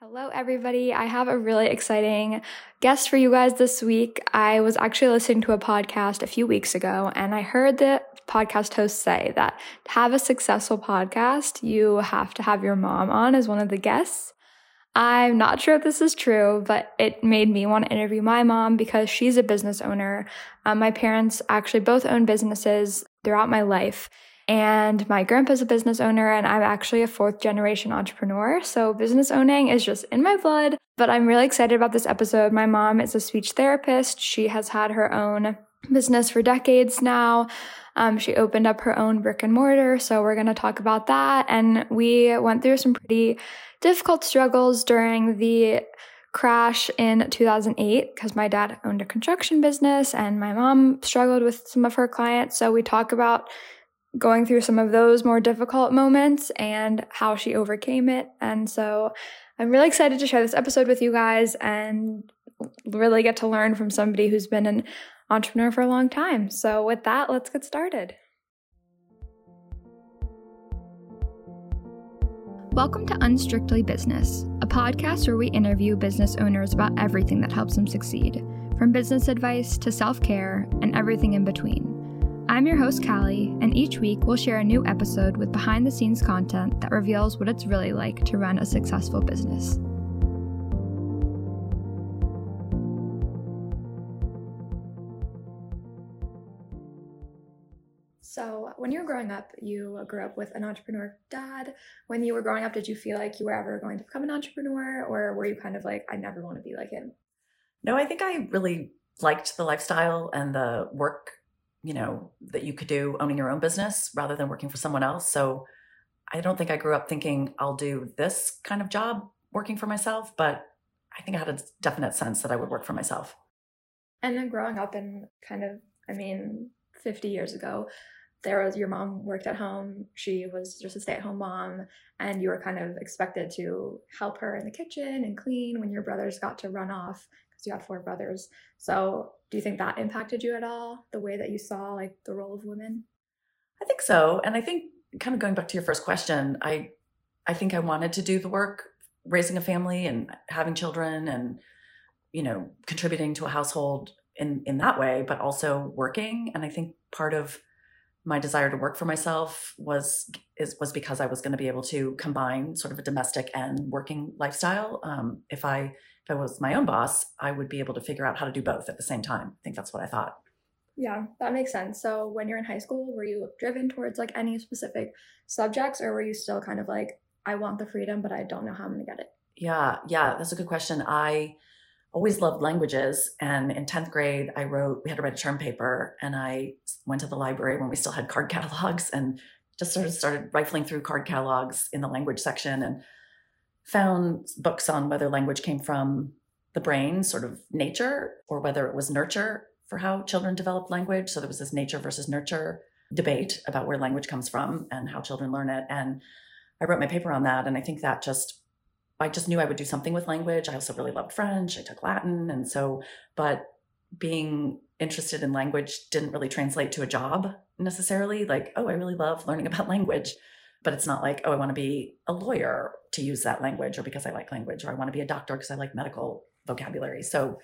Hello, everybody. I have a really exciting guest for you guys this week. I was actually listening to a podcast a few weeks ago, and I heard the podcast host say that to have a successful podcast, you have to have your mom on as one of the guests. I'm not sure if this is true, but it made me want to interview my mom because she's a business owner. Um, my parents actually both own businesses throughout my life. And my grandpa's a business owner, and I'm actually a fourth generation entrepreneur. So business owning is just in my blood. But I'm really excited about this episode. My mom is a speech therapist. She has had her own business for decades now. Um, she opened up her own brick and mortar. So we're going to talk about that. And we went through some pretty difficult struggles during the crash in 2008 because my dad owned a construction business and my mom struggled with some of her clients. So we talk about going through some of those more difficult moments and how she overcame it. And so I'm really excited to share this episode with you guys and really get to learn from somebody who's been an entrepreneur for a long time. So, with that, let's get started. Welcome to Unstrictly Business, a podcast where we interview business owners about everything that helps them succeed, from business advice to self care and everything in between. I'm your host, Callie, and each week we'll share a new episode with behind the scenes content that reveals what it's really like to run a successful business. So, when you were growing up, you grew up with an entrepreneur dad. When you were growing up, did you feel like you were ever going to become an entrepreneur, or were you kind of like, I never want to be like him? No, I think I really liked the lifestyle and the work you know that you could do owning your own business rather than working for someone else. So i don't think i grew up thinking i'll do this kind of job working for myself but i think i had a definite sense that i would work for myself. And then growing up in kind of i mean 50 years ago there was your mom worked at home she was just a stay-at-home mom and you were kind of expected to help her in the kitchen and clean when your brothers got to run off because you had four brothers so do you think that impacted you at all the way that you saw like the role of women i think so and i think kind of going back to your first question i i think i wanted to do the work raising a family and having children and you know contributing to a household in in that way but also working and i think part of my desire to work for myself was is, was because I was going to be able to combine sort of a domestic and working lifestyle. Um, if I I was my own boss, I would be able to figure out how to do both at the same time. I think that's what I thought. Yeah, that makes sense. So when you're in high school, were you driven towards like any specific subjects or were you still kind of like, I want the freedom, but I don't know how I'm gonna get it? Yeah, yeah, that's a good question. I always loved languages. And in 10th grade, I wrote, we had to write a term paper, and I went to the library when we still had card catalogs and just sort of started rifling through card catalogs in the language section and found books on whether language came from the brain, sort of nature, or whether it was nurture for how children develop language. So there was this nature versus nurture debate about where language comes from and how children learn it. And I wrote my paper on that. And I think that just, I just knew I would do something with language. I also really loved French. I took Latin. And so, but being interested in language didn't really translate to a job necessarily. Like, oh, I really love learning about language but it's not like oh i want to be a lawyer to use that language or because i like language or i want to be a doctor because i like medical vocabulary so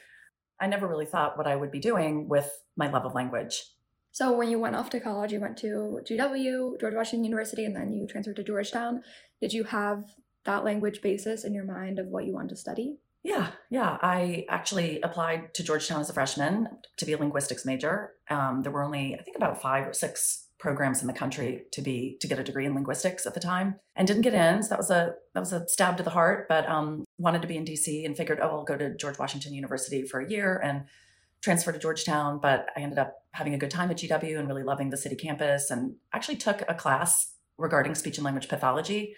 i never really thought what i would be doing with my love of language so when you went off to college you went to gw george washington university and then you transferred to georgetown did you have that language basis in your mind of what you wanted to study yeah, yeah. I actually applied to Georgetown as a freshman to be a linguistics major. Um, there were only, I think, about five or six programs in the country to be to get a degree in linguistics at the time and didn't get in. So that was a that was a stab to the heart but um, wanted to be in dc and figured oh i'll go to george washington university for a year and transfer to georgetown. But i ended up having a good time at gw and really loving the city campus and actually took a class regarding speech and language pathology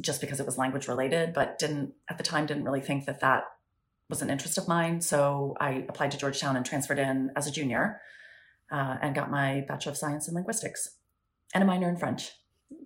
just because it was language related but didn't at the time didn't really think that that was an interest of mine. So i applied to georgetown and transferred in as a junior uh, and got my Bachelor of Science in Linguistics and a minor in French.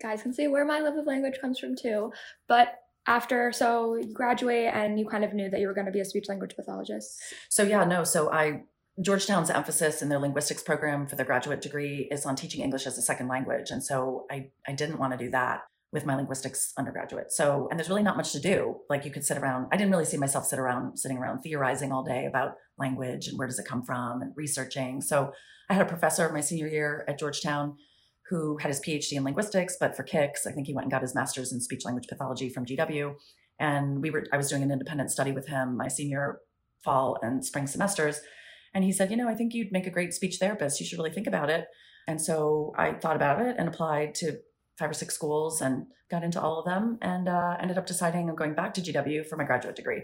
Guys can see where my love of language comes from too. But after, so you graduate and you kind of knew that you were going to be a speech language pathologist. So, yeah, no. So, I, Georgetown's emphasis in their linguistics program for their graduate degree is on teaching English as a second language. And so I, I didn't want to do that. With my linguistics undergraduate. So, and there's really not much to do. Like you could sit around, I didn't really see myself sit around, sitting around theorizing all day about language and where does it come from and researching. So I had a professor my senior year at Georgetown who had his PhD in linguistics, but for kicks, I think he went and got his master's in speech language pathology from GW. And we were, I was doing an independent study with him my senior fall and spring semesters. And he said, you know, I think you'd make a great speech therapist. You should really think about it. And so I thought about it and applied to five or six schools and got into all of them and uh, ended up deciding I'm going back to GW for my graduate degree.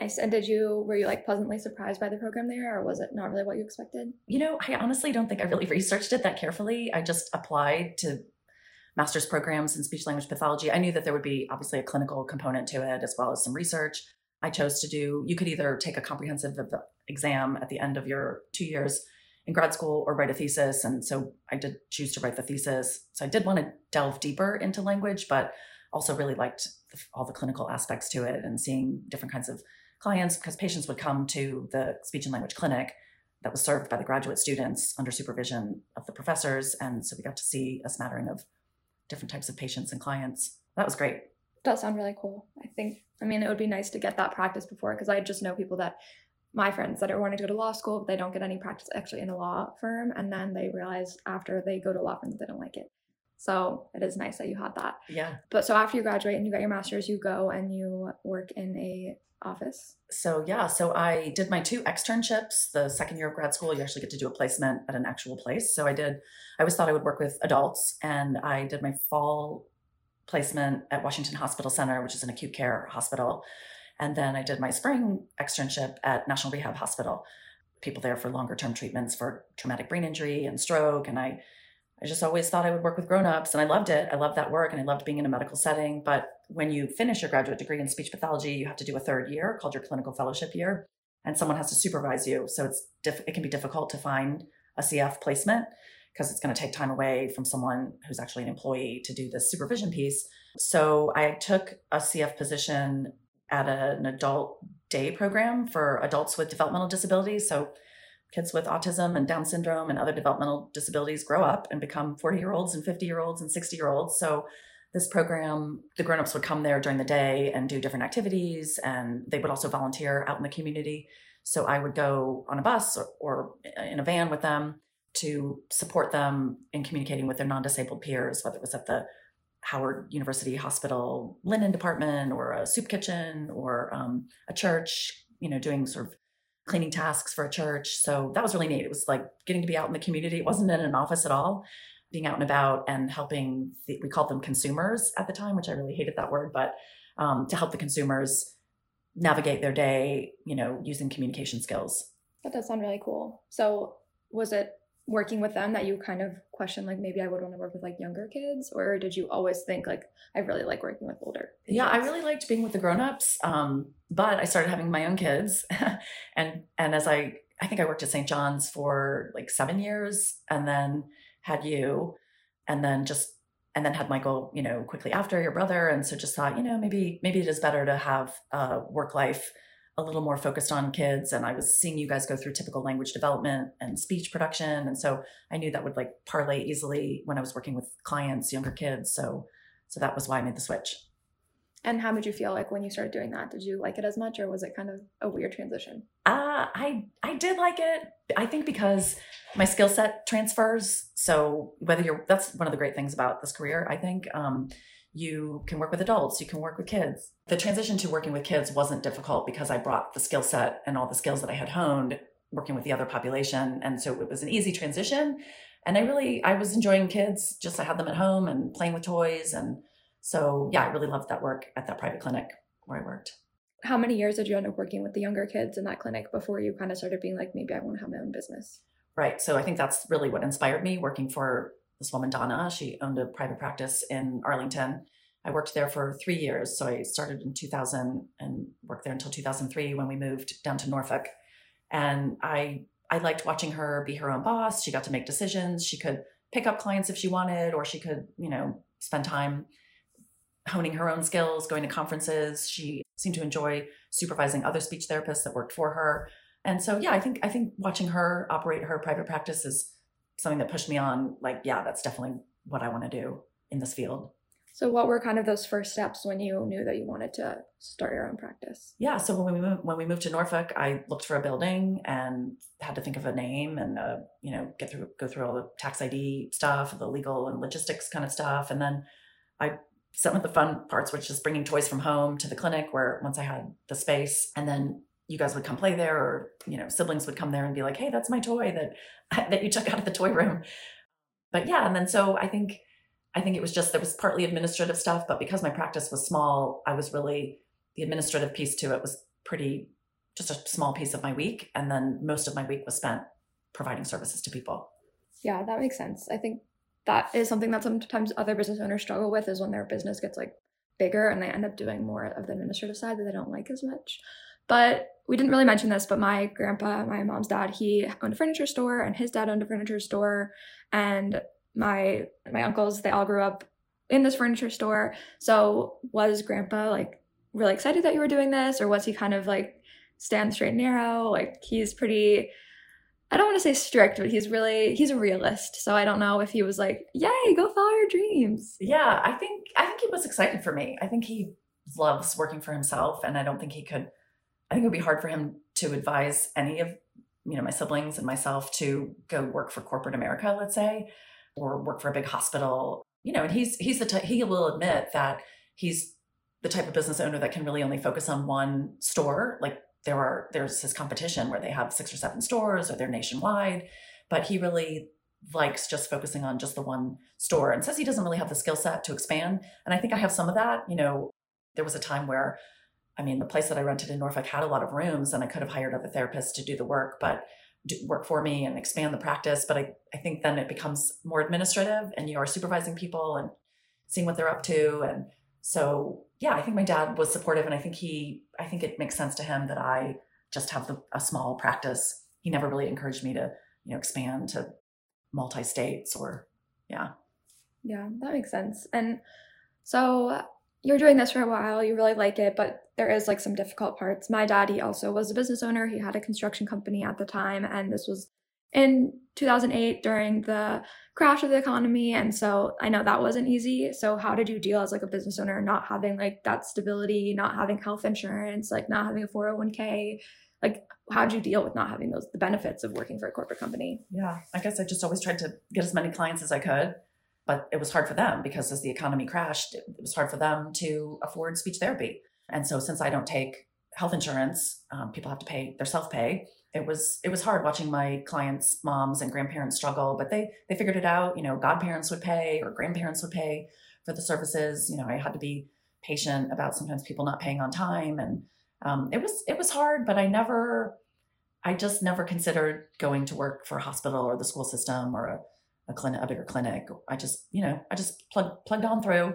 Nice. And did you, were you like pleasantly surprised by the program there or was it not really what you expected? You know, I honestly don't think I really researched it that carefully. I just applied to master's programs in speech language pathology. I knew that there would be obviously a clinical component to it as well as some research. I chose to do, you could either take a comprehensive exam at the end of your two years in grad school or write a thesis. And so I did choose to write the thesis. So I did want to delve deeper into language, but also really liked all the clinical aspects to it and seeing different kinds of clients because patients would come to the speech and language clinic that was served by the graduate students under supervision of the professors. And so we got to see a smattering of different types of patients and clients. That was great. Does sound really cool. I think, I mean, it would be nice to get that practice before because I just know people that my friends that are wanting to go to law school, but they don't get any practice actually in a law firm. And then they realize after they go to a law firm that they don't like it. So it is nice that you had that. Yeah. But so after you graduate and you get your master's, you go and you work in a office. So yeah, so I did my two externships. The second year of grad school, you actually get to do a placement at an actual place. So I did. I always thought I would work with adults, and I did my fall placement at Washington Hospital Center, which is an acute care hospital. And then I did my spring externship at National Rehab Hospital. People there for longer term treatments for traumatic brain injury and stroke. And I, I just always thought I would work with grown-ups and I loved it. I loved that work and I loved being in a medical setting. But when you finish your graduate degree in speech pathology, you have to do a third year called your clinical fellowship year. And someone has to supervise you. So it's diff- it can be difficult to find a CF placement because it's going to take time away from someone who's actually an employee to do this supervision piece. So I took a CF position at an adult day program for adults with developmental disabilities. So kids with autism and Down syndrome and other developmental disabilities grow up and become 40 year olds and 50 year olds and 60 year olds. So this program, the grown-ups would come there during the day and do different activities and they would also volunteer out in the community. So I would go on a bus or, or in a van with them to support them in communicating with their non-disabled peers, whether it was at the Howard University Hospital linen department or a soup kitchen or um, a church, you know, doing sort of cleaning tasks for a church. So that was really neat. It was like getting to be out in the community. It wasn't in an office at all, being out and about and helping, the, we called them consumers at the time, which I really hated that word, but um, to help the consumers navigate their day, you know, using communication skills. That does sound really cool. So was it working with them that you kind of question like maybe I would want to work with like younger kids or did you always think like I really like working with older patients? Yeah, I really liked being with the grown-ups. Um, but I started having my own kids and and as I I think I worked at St. John's for like 7 years and then had you and then just and then had Michael, you know, quickly after your brother and so just thought, you know, maybe maybe it is better to have a work life a little more focused on kids and i was seeing you guys go through typical language development and speech production and so i knew that would like parlay easily when i was working with clients younger kids so so that was why i made the switch. And how did you feel like when you started doing that? Did you like it as much or was it kind of a weird transition? Uh, i i did like it i think because my skill set transfers so whether you're that's one of the great things about this career i think um, you can work with adults, you can work with kids. The transition to working with kids wasn't difficult because I brought the skill set and all the skills that I had honed working with the other population. And so it was an easy transition. And I really, I was enjoying kids, just I had them at home and playing with toys. And so, yeah, I really loved that work at that private clinic where I worked. How many years did you end up working with the younger kids in that clinic before you kind of started being like, maybe I want to have my own business? Right. So I think that's really what inspired me working for this woman, Donna. She owned a private practice in Arlington. I worked there for three years. So I started in 2000 and worked there until 2003 when we moved down to Norfolk. And I I liked watching her be her own boss. She got to make decisions. She could pick up clients if she wanted, or she could, you know, spend time honing her own skills, going to conferences. She seemed to enjoy supervising other speech therapists that worked for her. And so, yeah, I think I think watching her operate her private practice is something that pushed me on like yeah that's definitely what i want to do in this field. So, what were kind of those first steps when you knew that you wanted to start your own practice? Yeah, so when we moved, when we moved to Norfolk, I looked for a building and had to think of a name and uh, you know get through go through all the tax ID stuff, the legal and logistics kind of stuff, and then I some of the fun parts, which is bringing toys from home to the clinic, where once I had the space, and then you guys would come play there, or you know siblings would come there and be like, "Hey, that's my toy that that you took out of the toy room." But yeah, and then so I think I think it was just there was partly administrative stuff, but because my practice was small, I was really the administrative piece to it was pretty just a small piece of my week, and then most of my week was spent providing services to people. Yeah, that makes sense. I think that is something that sometimes other business owners struggle with is when their business gets like bigger and they end up doing more of the administrative side that they don't like as much. But we didn't really mention this, but my grandpa, my mom's dad, he owned a furniture store and his dad owned a furniture store. And my my uncles they all grew up in this furniture store. So was grandpa like really excited that you were doing this? Or was he kind of like stand straight and narrow? Like he's pretty i don't want to say strict but he's really he's a realist. So i don't know if he was like yay go follow your dreams. Yeah i think i think he was excited for me. I think he loves working for himself and i don't think he could i think it would be hard for him to advise any of you know my siblings and myself to go work for corporate america let's say or work for a big hospital. You know and he's he's the type he will admit that he's the type of business owner that can really only focus on one store. Like there are there's his competition where they have six or seven stores or they're nationwide but he really likes just focusing on just the one store and says he doesn't really have the skill set to expand. And i think i have some of that. You know there was a time where i mean the place that i rented in norfolk had a lot of rooms and i could have hired other therapists to do the work but work for me and expand the practice. But I, I think then it becomes more administrative and you are supervising people and seeing what they're up to. And so, yeah, I think my dad was supportive and I think he, I think it makes sense to him that I just have the, a small practice. He never really encouraged me to, you know, expand to multi states or, yeah. Yeah, that makes sense. And so you're doing this for a while, you really like it, but there is like some difficult parts. My daddy also was a business owner. He had a construction company at the time, and this was in 2008 during the crash of the economy. And so I know that wasn't easy. So how did you deal as like a business owner, not having like that stability, not having health insurance, like not having a 401k? Like how did you deal with not having those the benefits of working for a corporate company? Yeah, I guess I just always tried to get as many clients as I could but it was hard for them because as the economy crashed, it was hard for them to afford speech therapy. And so since I don't take health insurance, um, people have to pay their self pay. It was it was hard watching my clients' moms and grandparents struggle, but they they figured it out. You know, godparents would pay or grandparents would pay for the services. You know, I had to be patient about sometimes people not paying on time, and um, it was it was hard. But I never, I just never considered going to work for a hospital or the school system or a a clinic, a bigger clinic. I just, you know, I just plugged plugged on through,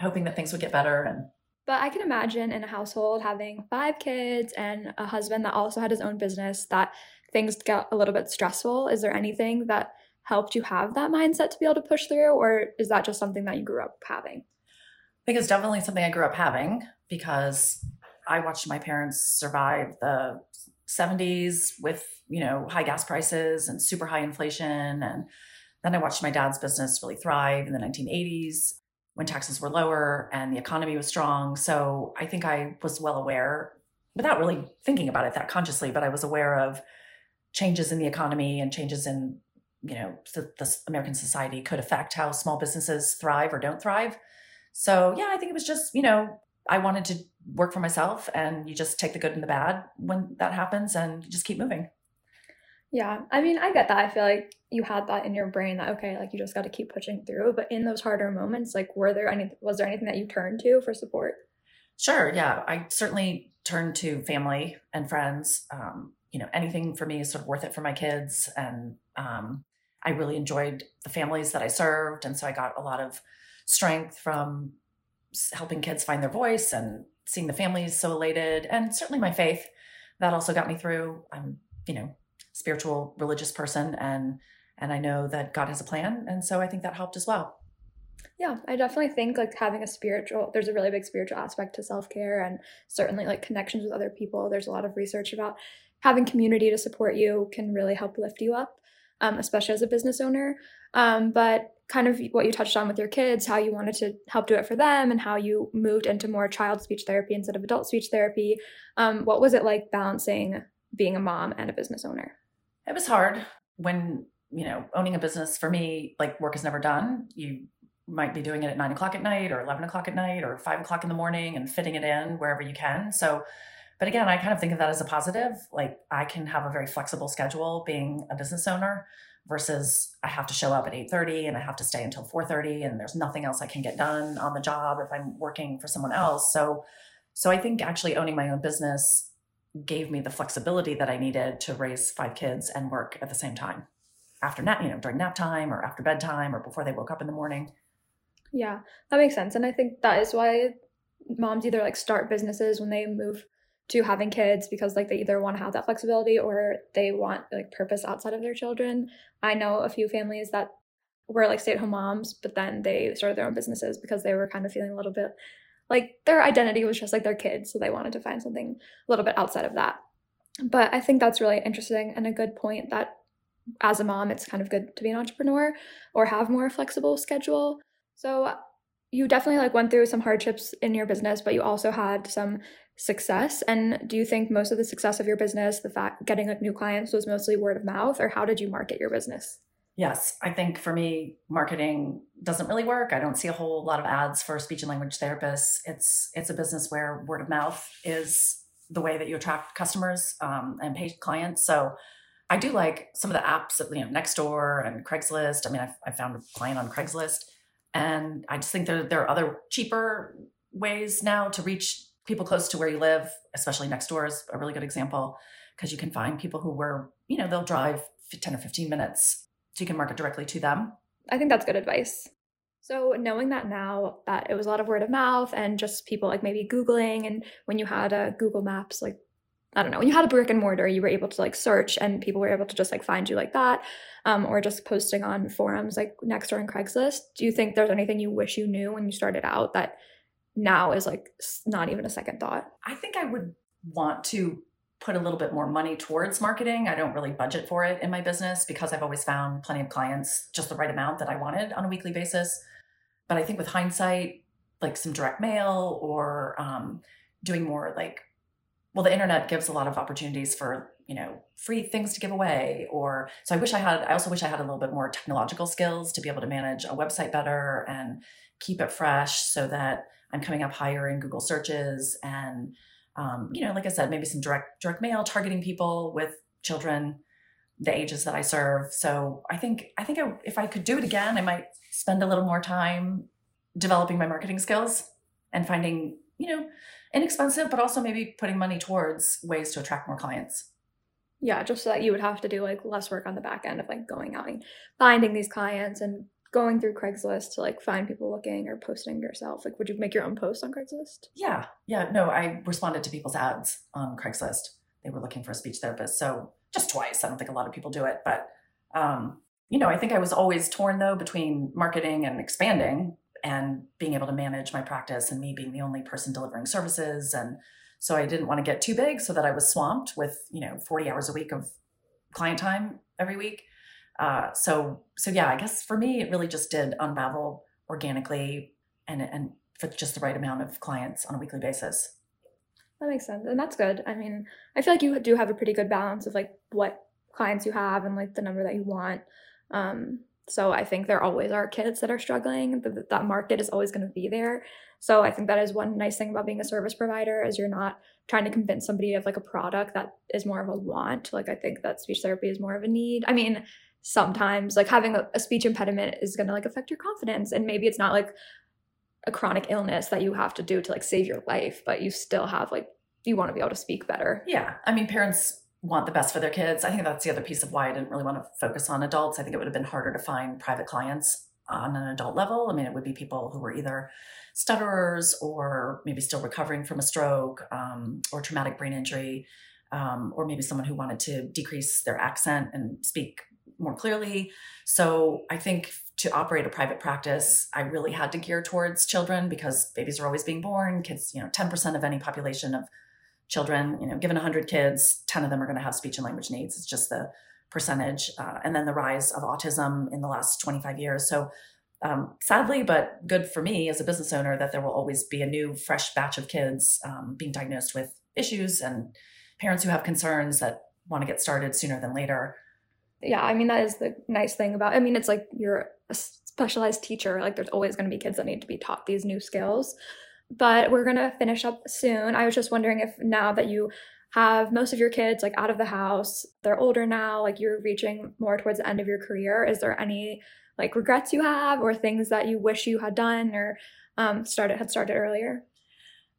hoping that things would get better. And but I can imagine in a household having five kids and a husband that also had his own business that things got a little bit stressful. Is there anything that helped you have that mindset to be able to push through, or is that just something that you grew up having? I think it's definitely something I grew up having because I watched my parents survive the 70s with, you know, high gas prices and super high inflation and then I watched my dad's business really thrive in the 1980s when taxes were lower and the economy was strong. So I think I was well aware, without really thinking about it that consciously, but I was aware of changes in the economy and changes in, you know, the, the American society could affect how small businesses thrive or don't thrive. So yeah, I think it was just, you know, I wanted to work for myself and you just take the good and the bad when that happens and just keep moving. Yeah, I mean, I get that. I feel like you had that in your brain that okay, like you just got to keep pushing through. But in those harder moments, like were there any was there anything that you turned to for support? Sure. Yeah, I certainly turned to family and friends. Um, you know, anything for me is sort of worth it for my kids, and um, I really enjoyed the families that I served, and so I got a lot of strength from helping kids find their voice and seeing the families so elated, and certainly my faith that also got me through. I'm, you know, spiritual religious person and and I know that God has a plan and so I think that helped as well. Yeah, I definitely think like having a spiritual there's a really big spiritual aspect to self-care and certainly like connections with other people. There's a lot of research about having community to support you can really help lift you up. um, especially as a business owner. Um, but kind of what you touched on with your kids, how you wanted to help do it for them, and how you moved into more child speech therapy instead of adult speech therapy. Um, what was it like balancing being a mom and a business owner? It was hard when you know owning a business for me like work is never done you might be doing it at nine o'clock at night or 11 o'clock at night or five o'clock in the morning and fitting it in wherever you can. So, but again, I kind of think of that as a positive. Like I can have a very flexible schedule being a business owner versus I have to show up at 8:30 and I have to stay until 4:30 and there's nothing else I can get done on the job if I'm working for someone else. So so I think actually owning my own business gave me the flexibility that I needed to raise five kids and work at the same time. After nap, you know, during nap time or after bedtime or before they woke up in the morning. Yeah, that makes sense. And I think that is why moms either like start businesses when they move to having kids because like they either want to have that flexibility or they want like purpose outside of their children. I know a few families that were like stay-at-home moms, but then they started their own businesses because they were kind of feeling a little bit like their identity was just like their kids, so they wanted to find something a little bit outside of that. But I think that's really interesting and a good point that as a mom, it's kind of good to be an entrepreneur or have more flexible schedule so you definitely like went through some hardships in your business, but you also had some success. And do you think most of the success of your business, the fact getting new clients was mostly word of mouth, or how did you market your business? Yes, I think for me, marketing doesn't really work. I don't see a whole lot of ads for speech and language therapists. It's it's a business where word of mouth is the way that you attract customers um, and pay clients. So I do like some of the apps, that, you know, Nextdoor and Craigslist. I mean, I, I found a client on Craigslist and I just think there, there are other cheaper ways now to reach people close to where you live, especially Nextdoor is a really good example because you can find people who were, you know, they'll drive 10 or 15 minutes so you can market directly to them. I think that's good advice. So, knowing that now that it was a lot of word of mouth and just people like maybe Googling, and when you had a Google Maps like I don't know, when you had a brick and mortar, you were able to like search and people were able to just like find you like that, um, or just posting on forums like Nextdoor and Craigslist. Do you think there's anything you wish you knew when you started out that now is like not even a second thought? I think I would want to put a little bit more money towards marketing. I don't really budget for it in my business because I've always found plenty of clients just the right amount that I wanted on a weekly basis. But I think with hindsight, like some direct mail or um, doing more like well the internet gives a lot of opportunities for you know free things to give away or so i wish i had i also wish i had a little bit more technological skills to be able to manage a website better and keep it fresh so that i'm coming up higher in google searches and um, you know like i said maybe some direct direct mail targeting people with children the ages that i serve so i think i think I, if i could do it again i might spend a little more time developing my marketing skills and finding you know inexpensive, but also maybe putting money towards ways to attract more clients. Yeah, just so that you would have to do like less work on the back end of like going out and finding these clients and going through Craigslist to like find people looking or posting yourself. Like, would you make your own post on Craigslist? Yeah, yeah. No, I responded to people's ads on Craigslist. They were looking for a speech therapist, so just twice. I don't think a lot of people do it, but um, you know, I think I was always torn though between marketing and expanding and being able to manage my practice and me being the only person delivering services and so i didn't want to get too big so that i was swamped with you know 40 hours a week of client time every week uh, so so yeah i guess for me it really just did unravel organically and and for just the right amount of clients on a weekly basis that makes sense and that's good i mean i feel like you do have a pretty good balance of like what clients you have and like the number that you want um so I think there always are kids that are struggling. That, that market is always going to be there. So I think that is one nice thing about being a service provider is you're not trying to convince somebody of like a product that is more of a want. Like I think that speech therapy is more of a need. I mean, sometimes like having a, a speech impediment is going to like affect your confidence and maybe it's not like a chronic illness that you have to do to like save your life, but you still have like you want to be able to speak better. Yeah. I mean, parents want the best for their kids. I think that's the other piece of why I didn't really want to focus on adults. I think it would have been harder to find private clients on an adult level. I mean, it would be people who were either stutterers or maybe still recovering from a stroke um, or traumatic brain injury, um, or maybe someone who wanted to decrease their accent and speak more clearly. So I think to operate a private practice, I really had to gear towards children because babies are always being born. Kids, you know, 10% of any population of children, you know, given 100 kids, 10 of them are going to have speech and language needs. It's just the percentage, uh, and then the rise of autism in the last 25 years. So, um, sadly, but good for me as a business owner, that there will always be a new, fresh batch of kids um, being diagnosed with issues and parents who have concerns that want to get started sooner than later. Yeah, I mean, that is the nice thing about I mean, it's like you're a specialized teacher, like, there's always going to be kids that need to be taught these new skills. But we're going to finish up soon. I was just wondering if now that you have most of your kids like out of the house, they're older now, like you're reaching more towards the end of your career, is there any like regrets you have or things that you wish you had done or um, started had started earlier?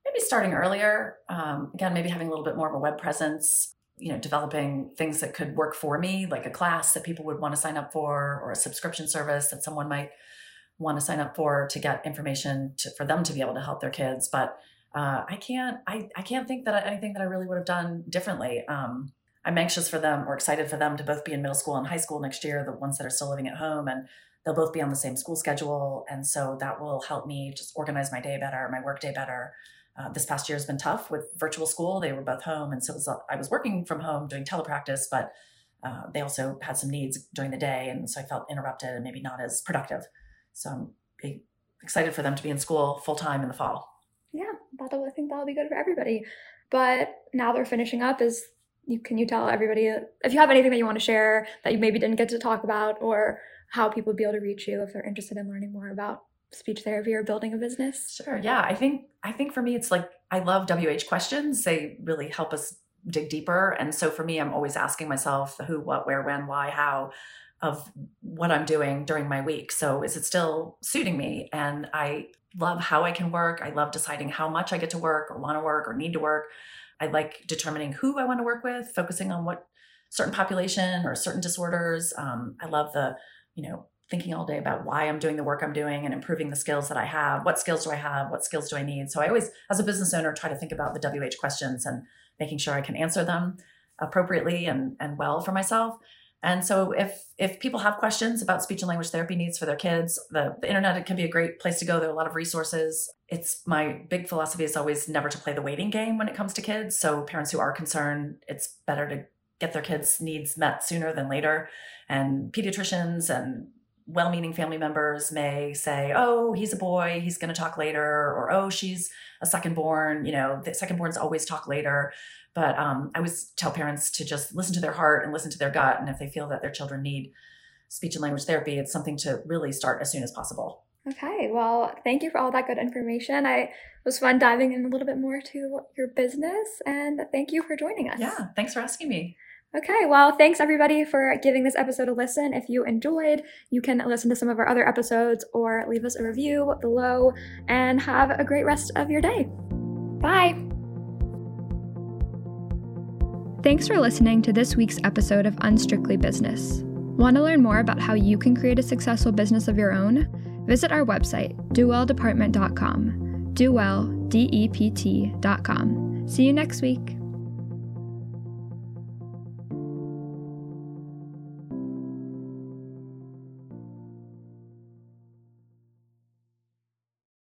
Maybe starting earlier. Um, again, maybe having a little bit more of a web presence. You know, developing things that could work for me, like a class that people would want to sign up for, or a subscription service that someone might want to sign up for to get information to, for them to be able to help their kids. But uh, I can't, I, I can't think that anything that I really would have done differently. Um, I'm anxious for them or excited for them to both be in middle school and high school next year, the ones that are still living at home, and they'll both be on the same school schedule. And so that will help me just organize my day better, my work day better. Uh, this past year has been tough with virtual school. They were both home, and so was, I was working from home doing telepractice, but uh, they also had some needs during the day, and so I felt interrupted and maybe not as productive. So I'm excited for them to be in school full time in the fall. Yeah, that'll, I think that'll be good for everybody. But now they're finishing up. Is you can you tell everybody if you have anything that you want to share that you maybe didn't get to talk about, or how people would be able to reach you if they're interested in learning more about speech therapy or building a business? Sure. Yeah, I think I think for me it's like I love WH questions. They really help us dig deeper. And so for me, I'm always asking myself who, what, where, when, why, how of what I'm doing during my week. So is it still suiting me? And I love how I can work. I love deciding how much I get to work or want to work or need to work. I like determining who I want to work with, focusing on what certain population or certain disorders. Um, I love the, you know, thinking all day about why I'm doing the work I'm doing and improving the skills that I have. What skills do I have? What skills do I need? So I always, as a business owner, try to think about the WH questions and making sure I can answer them appropriately and, and well for myself. And so if if people have questions about speech and language therapy needs for their kids, the, the internet can be a great place to go. There are a lot of resources. It's my big philosophy is always never to play the waiting game when it comes to kids. So parents who are concerned, it's better to get their kids' needs met sooner than later. And pediatricians and well-meaning family members may say, "Oh, he's a boy, he's going to talk later," or "Oh, she's a second born." You know, the second borns always talk later. But um, I always tell parents to just listen to their heart and listen to their gut. And if they feel that their children need speech and language therapy, it's something to really start as soon as possible. Okay, well, thank you for all that good information. I was fun diving in a little bit more to your business, and thank you for joining us. Yeah, thanks for asking me. Okay, well, thanks everybody for giving this episode a listen. If you enjoyed, you can listen to some of our other episodes or leave us a review below, and have a great rest of your day. Bye. Thanks for listening to this week's episode of Unstrictly Business. Want to learn more about how you can create a successful business of your own? Visit our website, dewelldepartment.com. Dewell, D E P T.com. See you next week.